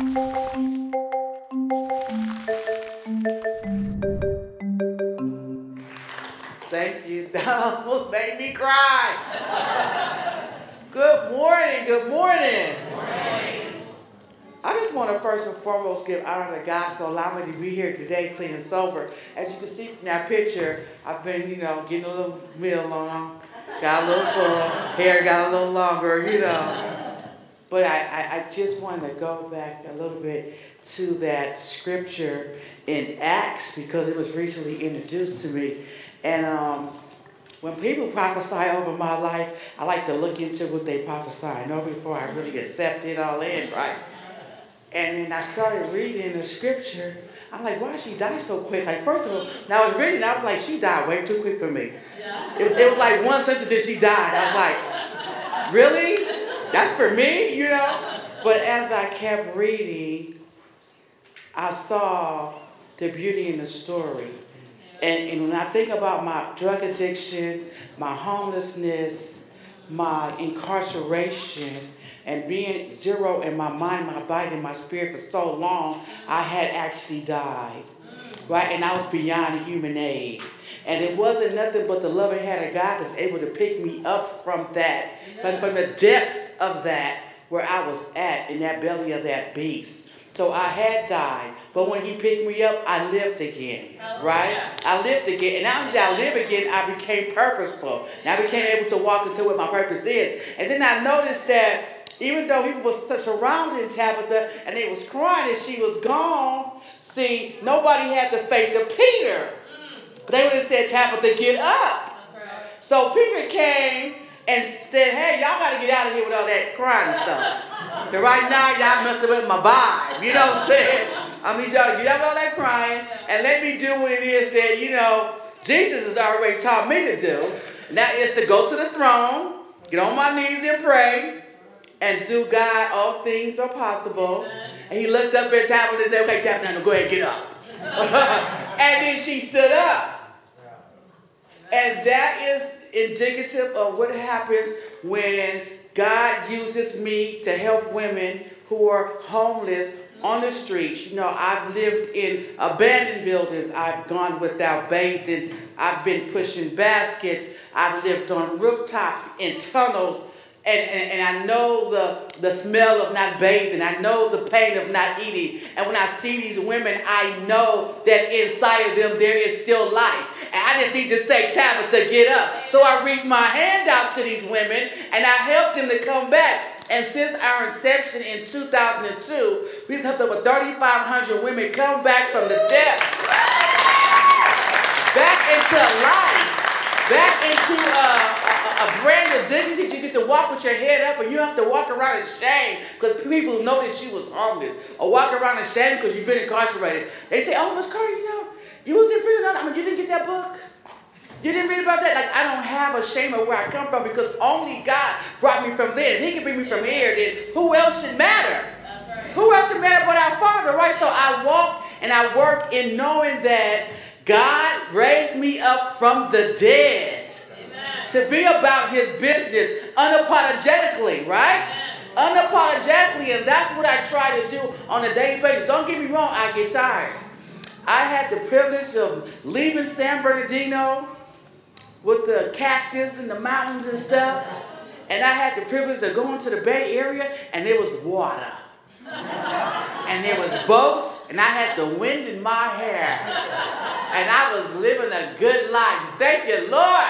Thank you. That almost made me cry. Good morning. Good morning. I just want to first and foremost give honor to God for allowing me to be here today, clean and sober. As you can see from that picture, I've been, you know, getting a little meal on, got a little full, hair got a little longer, you know. But I, I, I just wanted to go back a little bit to that scripture in Acts because it was recently introduced to me. And um, when people prophesy over my life, I like to look into what they prophesy. I know before I really accept it all in, right? And then I started reading the scripture. I'm like, why she died so quick? Like, first of all, now I was reading, I was like, she died way too quick for me. Yeah. It, it was like one sentence that she died. I was like, really? That's for me, you know? But as I kept reading, I saw the beauty in the story. And, and when I think about my drug addiction, my homelessness, my incarceration, and being zero in my mind, my body, and my spirit for so long, I had actually died. Right? And I was beyond human aid. And it wasn't nothing but the loving hand of God that's able to pick me up from that, but from the depths of that, where I was at in that belly of that beast. So I had died, but when he picked me up, I lived again, right? I lived again, and now that I live again, I became purposeful. And I became able to walk into what my purpose is. And then I noticed that even though people were surrounding Tabitha and they was crying that she was gone, see, nobody had the faith of Peter. They would have said, Tabitha, get up. So Peter came and said, hey, y'all got to get out of here with all that crying stuff. Because right now, y'all messed up with my vibe. You know what I'm saying? I need y'all to get out of all that crying and let me do what it is that, you know, Jesus has already taught me to do. And that is to go to the throne, get on my knees and pray, and through God, all things are possible. And he looked up at Tabitha and said, okay, Tabitha, go ahead, get up. and then she stood up. And that is indicative of what happens when God uses me to help women who are homeless on the streets. You know, I've lived in abandoned buildings. I've gone without bathing. I've been pushing baskets. I've lived on rooftops in tunnels and, and, and, I know the, the smell of not bathing. I know the pain of not eating. And when I see these women, I know that inside of them there is still life. And I didn't need to say, Tabitha, get up. So I reached my hand out to these women and I helped them to come back. And since our inception in 2002, we've helped over 3,500 women come back from the depths, back into life back into a, a, brand of dignity. You get to walk with your head up, and you have to walk around in shame because people know that you was homeless, or walk around in shame because you've been incarcerated. They say, "Oh, Miss Carter, you know, you was in prison. I mean, you didn't get that book." You didn't read about that? Like, I don't have a shame of where I come from because only God brought me from there. If He can bring me from here, then who else should matter? Right. Who else should matter but our Father, right? So I walk and I work in knowing that God raised me up from the dead. To be about his business unapologetically, right? Unapologetically, and that's what I try to do on a daily basis. Don't get me wrong, I get tired. I had the privilege of leaving San Bernardino with the cactus and the mountains and stuff. And I had the privilege of going to the Bay Area, and there was water and there was boats, and I had the wind in my hair. And I was living a good life. Thank you, Lord.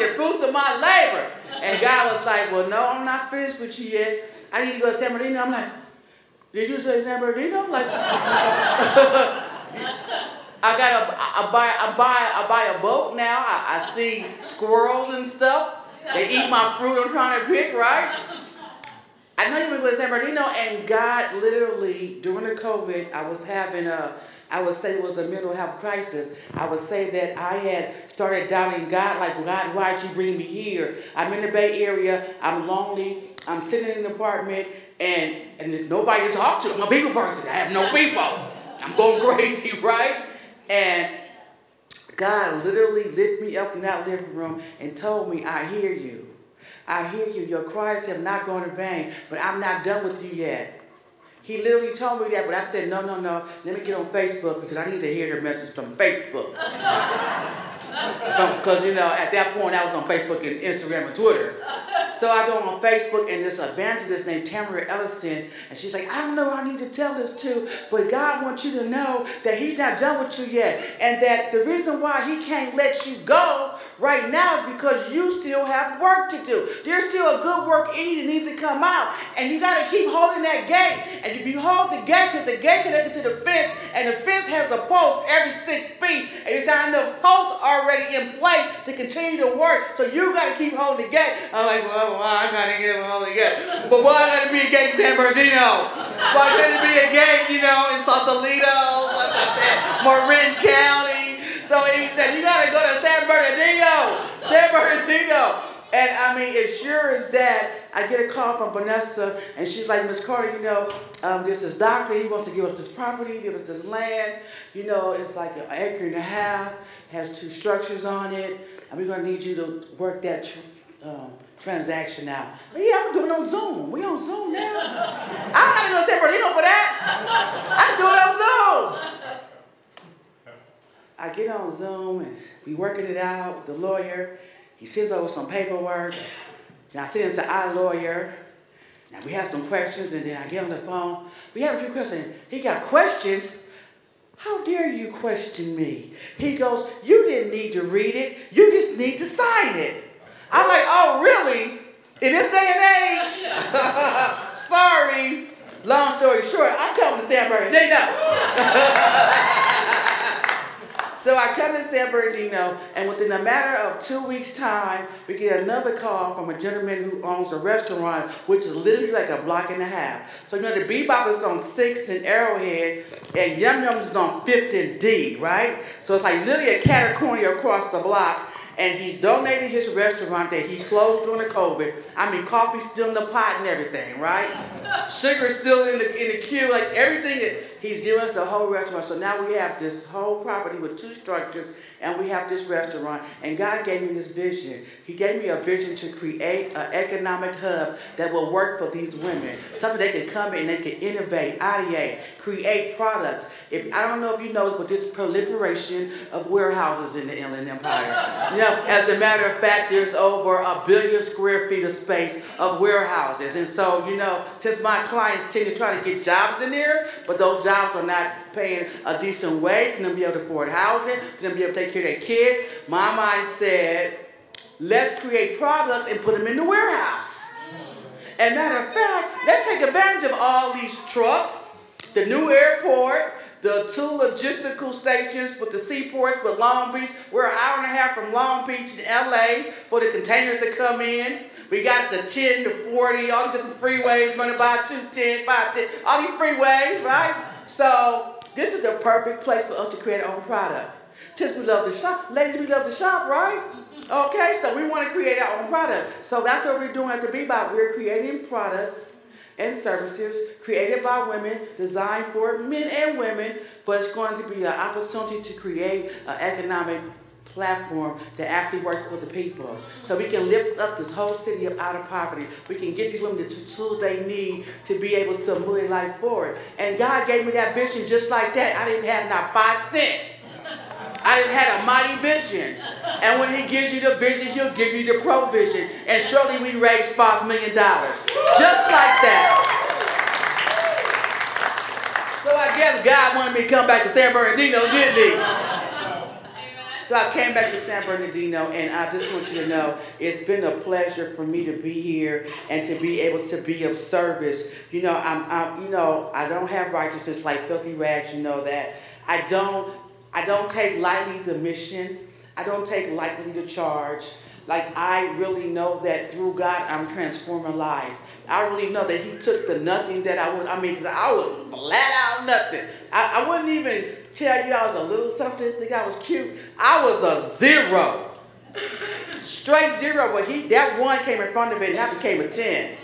The fruits of my labor. And God was like, Well, no, I'm not finished with you yet. I need to go to San Bernardino. I'm like, Did you say San Bernardino? Like, I got a, I buy, I buy, I buy a boat now. I, I see squirrels and stuff. They eat my fruit I'm trying to pick, right? I know you went to San Bernardino, and God literally during the COVID, I was having a, I would say it was a mental health crisis. I would say that I had started doubting God, like God, why'd you bring me here? I'm in the Bay Area. I'm lonely. I'm sitting in an apartment, and and there's nobody to talk to. I'm a people person. I have no people. I'm going crazy, right? And God literally lifted me up in that living room and told me, I hear you. I hear you. Your cries have not gone in vain, but I'm not done with you yet. He literally told me that, but I said, no, no, no, let me get on Facebook because I need to hear the message from Facebook. Because, you know, at that point I was on Facebook and Instagram and Twitter. So I go on Facebook and this evangelist named Tamara Ellison, and she's like, I don't know I need to tell this to, but God wants you to know that He's not done with you yet. And that the reason why He can't let you go right now is because you still have work to do. There's still a good work in you that needs to come out. And you got to keep holding that gate. And if you hold the gate, because the gate connected to the fence, and the fence has a post every six feet, and there's not enough posts already in place to continue to work. So you got to keep holding the gate. I'm like, well, well I got to get holding the gate. But why got to be a in San Bernardino? Why couldn't it be a gate, you know, in Sausalito, Marin County? So he said, You got to go to San Bernardino. San Bernardino. And I mean, as sure as that, I get a call from Vanessa, and she's like, Miss Carter, you know, um, there's this doctor, he wants to give us this property, give us this land. You know, it's like an acre and a half, has two structures on it, and we're going to need you to work that um, transaction now. But yeah, I'm doing on Zoom. We on Zoom now. I'm not going to San Bernardino for that. I can do it on Zoom. I get on Zoom and we working it out with the lawyer. He sends over some paperwork. And I send it to our lawyer. Now we have some questions, and then I get on the phone. We have a few questions. He got questions. How dare you question me? He goes, You didn't need to read it, you just need to sign it. I'm like, Oh, really? In this day and age? Sorry. Long story short, I'm coming to San Bernardino. So I come to San Bernardino, and within a matter of two weeks' time, we get another call from a gentleman who owns a restaurant, which is literally like a block and a half. So you know the Bebop is on 6th and Arrowhead, and Yum Yum is on 5th and D, right? So it's like literally a catacomb across the block and he's donating his restaurant that he closed during the COVID. I mean, coffee's still in the pot and everything, right? Sugar's still in the in the queue, like everything he's giving us the whole restaurant. So now we have this whole property with two structures, and we have this restaurant. And God gave me this vision. He gave me a vision to create an economic hub that will work for these women, something they can come in, they can innovate, ideate, create products. If I don't know if you know, but this proliferation of warehouses in the Inland Empire. you know, as a matter of fact, there's over a billion square feet of space of warehouses, and so you know, since my clients tend to try to get jobs in there, but those jobs are not paying a decent wage for them to be able to afford housing, for them to be able to take care of their kids. My mind said, let's create products and put them in the warehouse. And matter of fact, let's take advantage of all these trucks, the new airport, the two logistical stations with the seaports with Long Beach. We're an hour and a half from Long Beach in LA for the containers to come in. We got the 10 to 40, all these different freeways running by 210, 510, all these freeways, right? So this is the perfect place for us to create our own product. Since we love to shop, ladies, we love to shop, right? Okay, so we want to create our own product. So that's what we're doing at the Bebop. We're creating products and services created by women, designed for men and women, but it's going to be an opportunity to create an economic platform that actually works for the people. So we can lift up this whole city up out of poverty. We can get these women the tools they need to be able to move life forward. And God gave me that vision just like that. I didn't have not five cents. I didn't have a mighty vision. And when he gives you the vision, he'll give you the provision. And surely we raised $5 million. Just like that. So I guess God wanted me to come back to San Bernardino, didn't he? So I came back to San Bernardino, and I just want you to know it's been a pleasure for me to be here and to be able to be of service. You know, I'm, I'm you know, I don't have righteousness like filthy rags. You know that. I don't, I don't take lightly the mission. I don't take lightly the charge. Like I really know that through God, I'm transforming lives. I really know that He took the nothing that I was. I mean, because I was flat out nothing. I, I wouldn't even tell you I was a little something, think I was cute. I was a zero. Straight zero, but he that one came in front of it and that became a 10.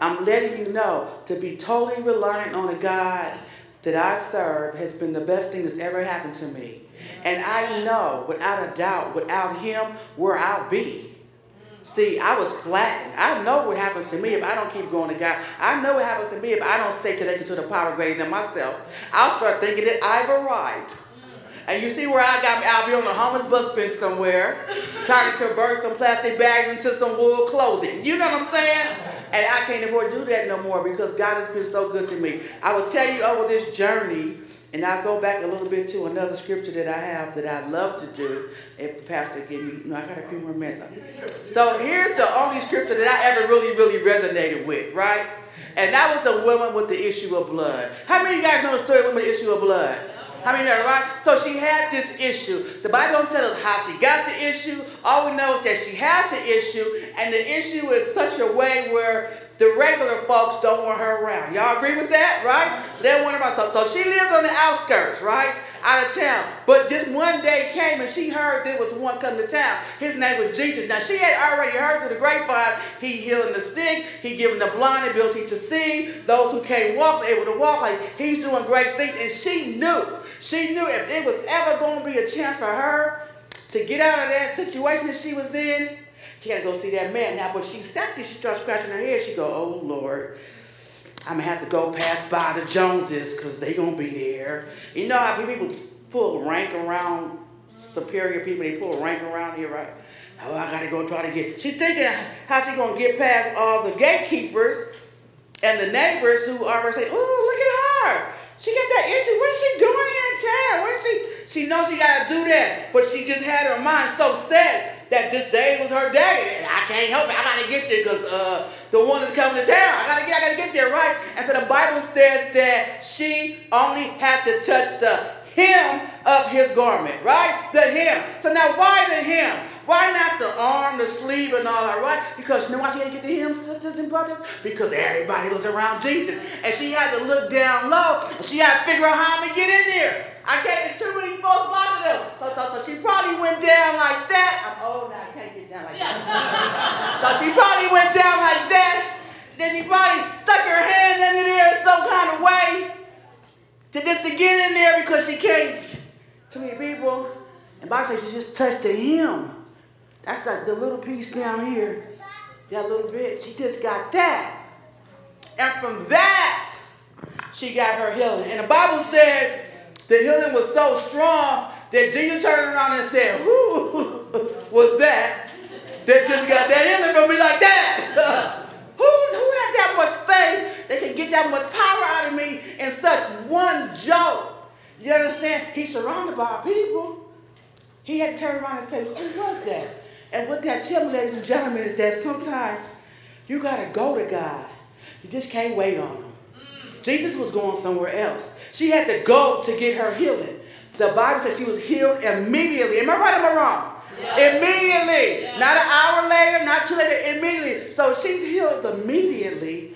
I'm letting you know to be totally reliant on a God that I serve has been the best thing that's ever happened to me. And I know without a doubt, without him, where I'll be. See, I was flattened. I know what happens to me if I don't keep going to God. I know what happens to me if I don't stay connected to the power greater than myself. I'll start thinking that I've arrived. And you see where I got me? I'll be on a homeless bus bench somewhere, trying to convert some plastic bags into some wool clothing. You know what I'm saying? And I can't afford to do that no more because God has been so good to me. I will tell you over this journey, and I'll go back a little bit to another scripture that I have that I love to do. If the pastor give me, you know, I got a few more minutes. So here's the only scripture that I ever really, really resonated with, right? And that was the woman with the issue of blood. How many of you guys know the story of the woman with the issue of blood? How many know, right? So she had this issue. The Bible don't tell us how she got the issue. All we know is that she had the issue, and the issue is such a way where the regular folks don't want her around. Y'all agree with that, right? So they want her around. So, she lived on the outskirts, right? Out of town. But just one day came and she heard there was one coming to town. His name was Jesus. Now she had already heard through the grapevine, he healing the sick, he giving the blind ability to see, those who can't walk able to walk. Like he's doing great things. And she knew, she knew if it was ever going to be a chance for her to get out of that situation that she was in, she had to go see that man. Now, but she sat there, she started scratching her head. She go, oh, Lord, I'm to have to go pass by the Joneses because they to be there. You know how people pull rank around superior people? They pull rank around here, right? Oh, I got to go try to get. She thinking how she to get past all the gatekeepers and the neighbors who are say, oh, look at her. She got that issue. What is she doing here in town? What is she? She knows she got to do that, but she just had her mind so set that this day was her day. And I can't help it. I gotta get there because uh, the one that's coming to town. I gotta get, I gotta get there, right? And so the Bible says that she only had to touch the hem of his garment, right? The hem. So now why the hem? Why not the arm, the sleeve, and all that, right? Because you know why she had to get to him, sisters and brothers? Because everybody was around Jesus. And she had to look down low. And she had to figure out how to get in there. I can't get too many folks blocking them. So, so, so she probably went down like that. I'm old now, I can't get down like that. so she probably went down like that. Then she probably stuck her hand under there in some kind of way to just to get in there because she can't. Too many people. And Bible says she just touched the hem. That's like the little piece down here. That little bit. She just got that. And from that, she got her healing. And the Bible said the healing was so strong that Jesus turned around and said, Who was that that just got that healing from me like that? who, who had that much faith that can get that much power out of me in such one joke? You understand? He's surrounded by people. He had to turn around and say, Who was that? And what that tells me, ladies and gentlemen, is that sometimes you got to go to God. You just can't wait on him. Jesus was going somewhere else. She had to go to get her healing. The Bible says she was healed immediately. Am I right or am I wrong? Yeah. Immediately. Yeah. Not an hour later, not two later, immediately. So she's healed immediately.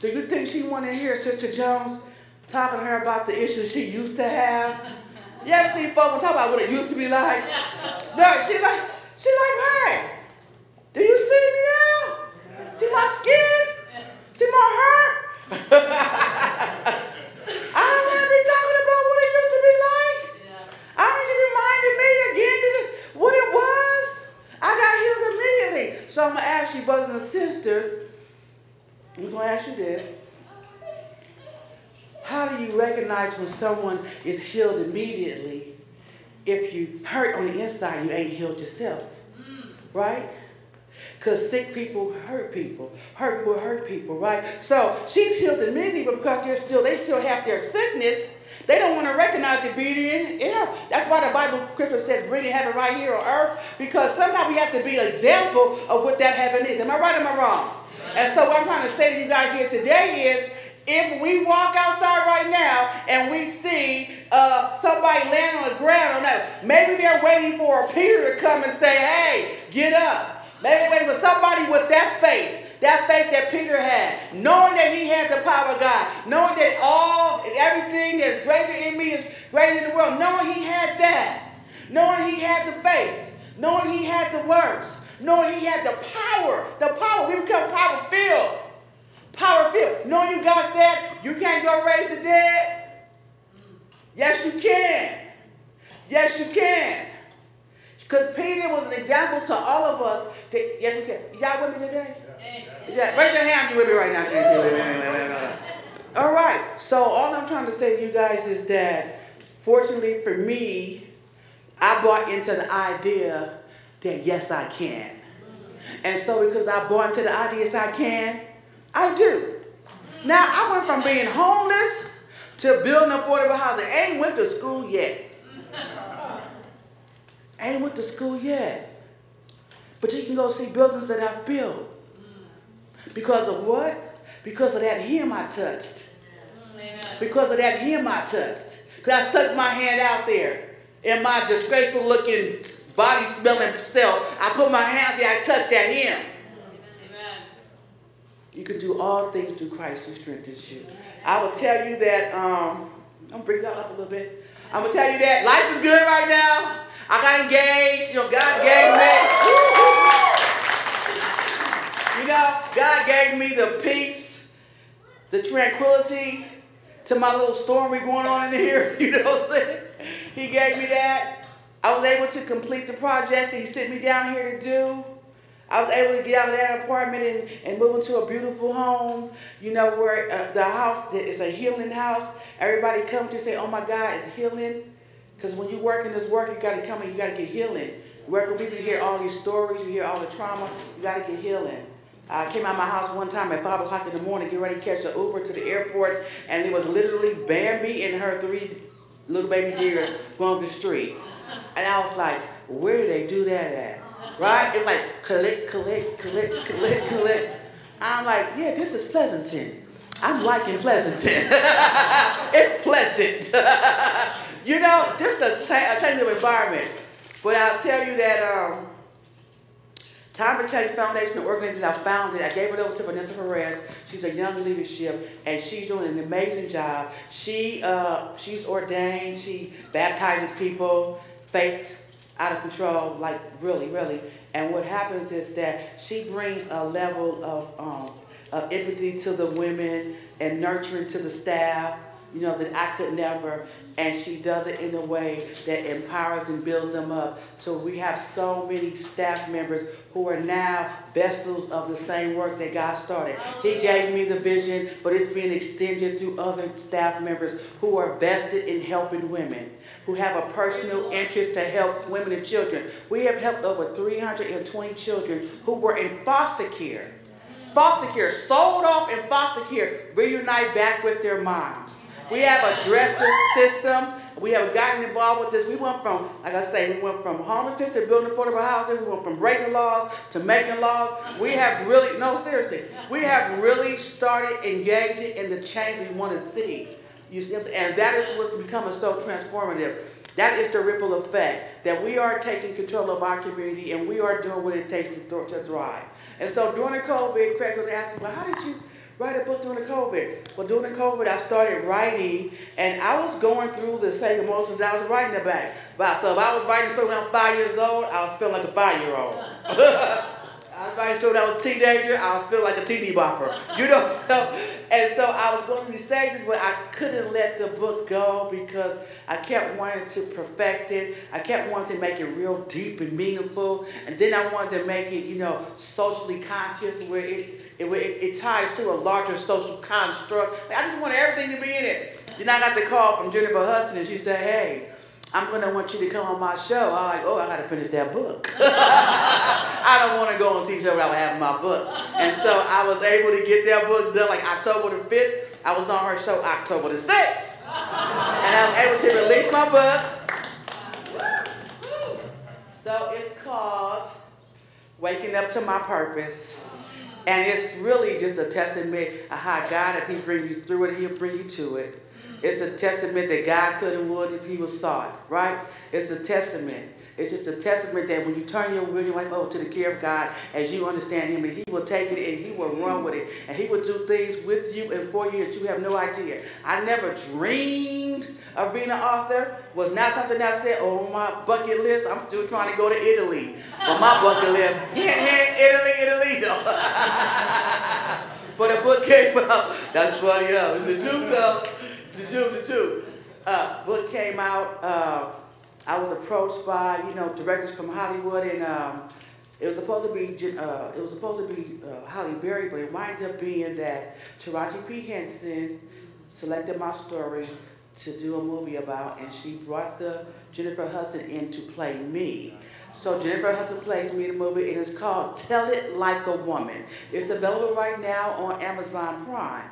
Do you think she wanted to hear Sister Jones talking to her about the issues she used to have? You ever seen folks talk about what it used to be like? No, she like, she like, hey, do you see me now? See my skin? See my hurt? So I'm to ask you, brothers and sisters, I'm to ask you this. How do you recognize when someone is healed immediately if you hurt on the inside, you ain't healed yourself? Right? Because sick people hurt people. Hurt people hurt people, right? So she's healed immediately, but because they're still, they still have their sickness, they don't want to recognize it being in air. That's why the Bible scripture says bring heaven right here on earth. Because sometimes we have to be an example of what that heaven is. Am I right or am I wrong? And so what I'm trying to say to you guys here today is if we walk outside right now and we see uh, somebody laying on the ground or not, maybe they're waiting for a Peter to come and say, hey, get up. Maybe waiting for somebody with that faith. That faith that Peter had, knowing that he had the power of God, knowing that all everything that's greater in me is greater in the world, knowing he had that, knowing he had the faith, knowing he had the works, knowing he had the power, the power. We become power filled. Power filled. Knowing you got that, you can't go raise the dead. Yes, you can. Yes, you can. Because Peter was an example to all of us. That, yes, we can. Y'all with me today? Yeah. Raise your hand. You with me right now? All right. So all I'm trying to say to you guys is that, fortunately for me, I bought into the idea that yes, I can. And so because I bought into the idea that I can, I do. Now I went from being homeless to building affordable housing. I ain't went to school yet. I ain't went to school yet. But you can go see buildings that I've built. Because of what? Because of that hem I touched. Because of that hem I touched. Because I stuck my hand out there in my disgraceful looking, body smelling self. I put my hand there, I touched that hem. You can do all things through Christ who strengthens you. I will tell you that, um, I'm going to bring that up a little bit. I'm gonna tell you that life is good right now. I got engaged, you know, God gave me. God gave me the peace, the tranquility to my little storm we going on in here. You know what I'm saying? He gave me that. I was able to complete the projects that he sent me down here to do. I was able to get out of that apartment and, and move into a beautiful home, you know, where uh, the house is a healing house. Everybody come to say, oh my God, it's healing. Because when you work in this work, you got to come and you got to get healing. Work with people, you hear all these stories, you hear all the trauma, you got to get healing. I came out of my house one time at 5 o'clock in the morning, get ready to catch the Uber to the airport, and it was literally Bambi and her three little baby deers going the street. And I was like, where do they do that at? Right? It's like collect, collect, collect, collect, collect. I'm like, yeah, this is Pleasanton. I'm liking Pleasanton. it's pleasant. you know, just a, a change of environment. But I'll tell you that um, Time for Change Foundation, the organization I founded, I gave it over to Vanessa Perez. She's a young leadership, and she's doing an amazing job. She uh, she's ordained. She baptizes people, faith out of control, like really, really. And what happens is that she brings a level of, um, of empathy to the women and nurturing to the staff, you know, that I could never. And she does it in a way that empowers and builds them up. So we have so many staff members who are now vessels of the same work that God started. He gave me the vision, but it's being extended to other staff members who are vested in helping women who have a personal interest to help women and children. We have helped over 320 children who were in foster care. Foster care, sold off in foster care, reunite back with their moms. We have addressed this system. We have gotten involved with this. We went from, like I say, we went from homelessness to building affordable housing. We went from breaking laws to making laws. We have really, no, seriously, we have really started engaging in the change we want to see. You see And that is what's becoming so transformative. That is the ripple effect that we are taking control of our community and we are doing what it takes to, th- to thrive. And so during the COVID, Craig was asking, well, how did you write a book during the COVID? Well, during the COVID, I started writing and I was going through the same emotions I was writing about. So if I was writing through when I was five years old, I was feeling like a five year old. I was writing through when I was a teenager, I was feeling like a teeny bopper. You know, so and so I was going through stages, where I couldn't let the book go because I kept wanting to perfect it. I kept wanting to make it real deep and meaningful. And then I wanted to make it, you know, socially conscious where it, it, it, it ties to a larger social construct. I just wanted everything to be in it. Then I got the call from Jennifer Hudson and she said, hey, I'm gonna want you to come on my show. I'm like, oh, I gotta finish that book. I don't want to go on TV show without having my book. And so I was able to get that book done like October the 5th. I was on her show October the 6th. And I was able to release my book. So it's called Waking Up to My Purpose. And it's really just a testament of how God, if He bring you through it, He'll bring you to it. It's a testament that God could and would if He was sought, right? It's a testament. It's just a testament that when you turn your will, you're like, oh, to the care of God as you understand Him, and He will take it and He will run with it. And He will do things with you and for you that you have no idea. I never dreamed of being an author. Was not something I said, oh, my bucket list. I'm still trying to go to Italy. But my bucket list, hint, hint, Italy, Italy. but a book came out. That's funny, yeah. It's a truth, though. It's truth, it's a truth. Uh, book came out. Uh, I was approached by you know directors from Hollywood, and um, it was supposed to be uh, it was supposed to be uh, Halle Berry, but it wound up being that Taraji P Henson selected my story to do a movie about, and she brought the Jennifer Hudson in to play me. So Jennifer Hudson plays me in the movie. It is called Tell It Like a Woman. It's available right now on Amazon Prime.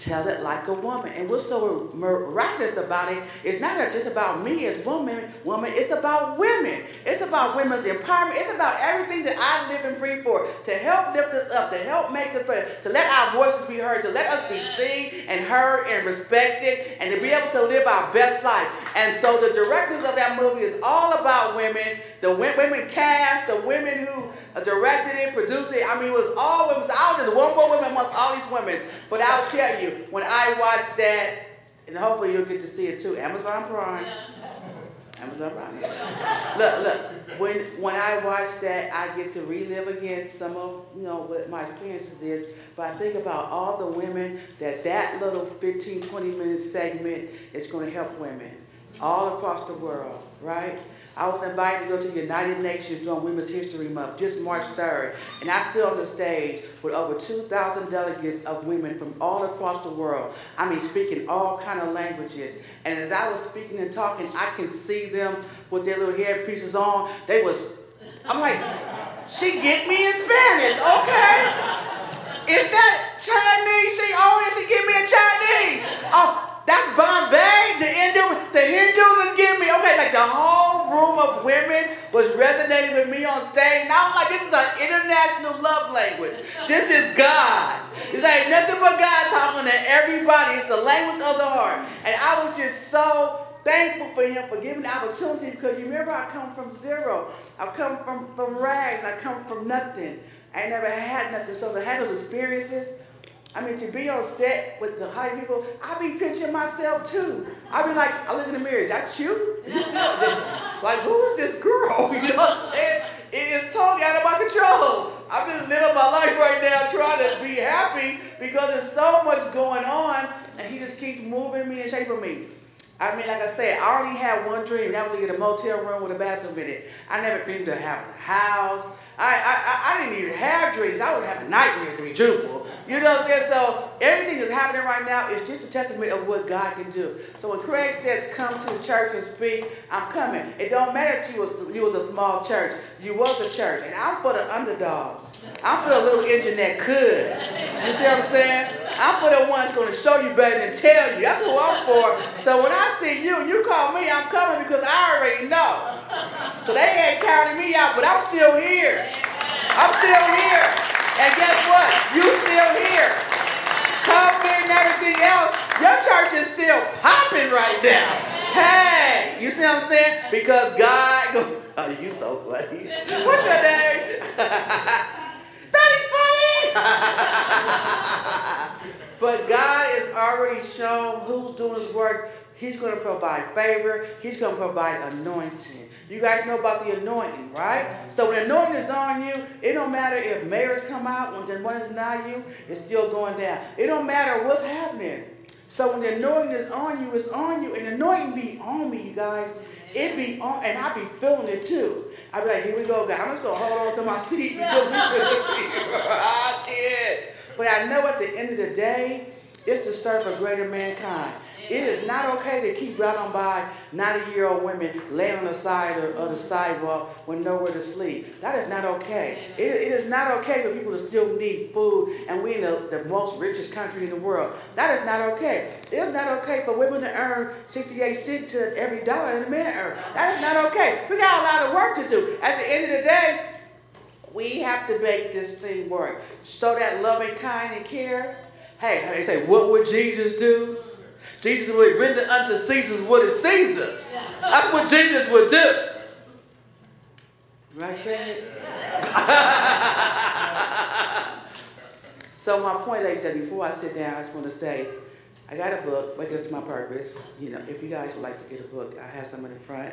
Tell it like a woman. And what's so miraculous about it, it's not just about me as woman, woman, it's about women. It's about women's empowerment. It's about everything that I live and breathe for. To help lift us up, to help make us better, to let our voices be heard, to let us be seen and heard and respected, and to be able to live our best life. And so the directors of that movie is all about women. The women cast, the women who directed it, produced it. I mean, it was all women. So I was just one more woman amongst all these women. But I'll tell you, when I watched that, and hopefully you'll get to see it too, Amazon Prime. Amazon Prime. look, look. When when I watch that, I get to relive again some of you know what my experiences is. But I think about all the women that that little 15, 20 minute segment is going to help women all across the world, right? I was invited to go to the United Nations during Women's History Month, just March 3rd, and I stood on the stage with over 2,000 delegates of women from all across the world. I mean, speaking all kind of languages. And as I was speaking and talking, I can see them with their little headpieces on. They was, I'm like, she get me in Spanish, okay? Is that Chinese? She, oh, she get me in Chinese. Oh, that's Bombay. The Hindu, the Hindus is giving me okay. Like the whole room of women was resonating with me on stage. Now I'm like, this is an international love language. This is God. It's like nothing but God talking to everybody. It's the language of the heart. And I was just so thankful for him for giving the opportunity because you remember I come from zero. I've come from, from rags. I come from nothing. I never had nothing. So to have those experiences I mean, to be on set with the high people, I be picturing myself too. I be like, I look in the mirror, that you? you like, who is this girl? You know what I'm saying? It is totally out of my control. I'm just living my life right now trying to be happy because there's so much going on and he just keeps moving me and shaping me. I mean, like I said, I only had one dream. That was to get a motel room with a bathroom in it. I never dreamed of having a house. I, I, I didn't even have dreams. I was having nightmares to be truthful. You know what I'm saying? So everything that's happening right now is just a testament of what God can do. So when Craig says, come to the church and speak, I'm coming. It don't matter if you was, you was a small church. You was a church. And I'm for the underdog. I'm for the little engine that could. You see what I'm saying? I'm for the one that's going to show you better than tell you. That's who I'm for. So when I see you, you call me, I'm coming because I already know. So they ain't counting me out, but I'm still here. I'm still here. And guess what? You still here. COVID and everything else, your church is still popping right now. Hey, you see what I'm saying? Because God, oh, you so funny. What's your name? Very funny. but God has already shown who's doing his work. He's going to provide favor. He's going to provide anointing. You guys know about the anointing, right? So when anointing is on you, it don't matter if mayors come out, when the anointing is not you, it's still going down. It don't matter what's happening. So when the anointing is on you, it's on you. And the anointing be on me, you guys. It be on, and I be feeling it too. I be like, here we go, guys. I'm just gonna hold on to my seat because we I can't. But I know at the end of the day, it's to serve a greater mankind. It is not okay to keep driving by 90 year old women laying on the side of, of, the sidewalk with nowhere to sleep. That is not okay. It, it is not okay for people to still need food and we in the, the most richest country in the world. That is not okay. It is not okay for women to earn 68 cents to every dollar the men earn. That is not okay. We got a lot of work to do. At the end of the day, we have to make this thing work. so that loving, kind, and care. Hey, they say, what would Jesus do? Jesus would render unto Caesar's what is Caesar's. That's what Jesus would do. Right, Craig? so my point is that before I sit down, I just want to say, I got a book, but to My Purpose. You know, if you guys would like to get a book, I have some in the front.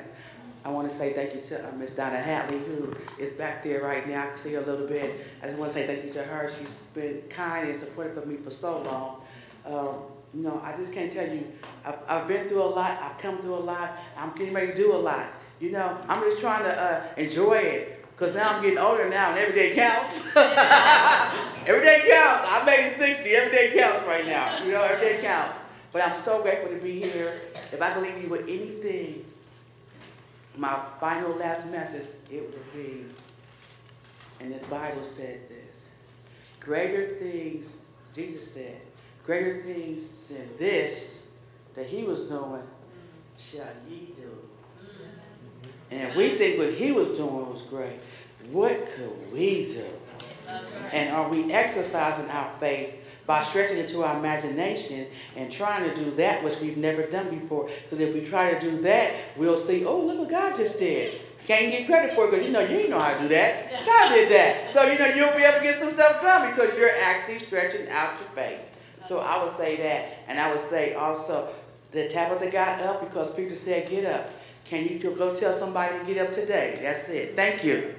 I want to say thank you to uh, Miss Donna Hatley, who is back there right now. I can see her a little bit. I just want to say thank you to her. She's been kind and supportive of me for so long. Um, you know, I just can't tell you. I've, I've been through a lot. I've come through a lot. I'm getting ready to do a lot. You know, I'm just trying to uh, enjoy it. Because now I'm getting older now and every day counts. every day counts. I'm making 60. Every day counts right now. You know, every day counts. But I'm so grateful to be here. If I can leave you with anything, my final last message, it would be, and this Bible said this, greater things, Jesus said, greater things than this that he was doing shall ye do. And we think what he was doing was great, what could we do? And are we exercising our faith by stretching into our imagination and trying to do that which we've never done before? Because if we try to do that, we'll see, oh, look what God just did. Can't get credit for it because you know you didn't know how to do that. God did that. So you know you'll be able to get some stuff done because you're actually stretching out your faith. So I would say that. And I would say also the Tabitha got up because Peter said, get up. Can you go tell somebody to get up today? That's it. Thank you.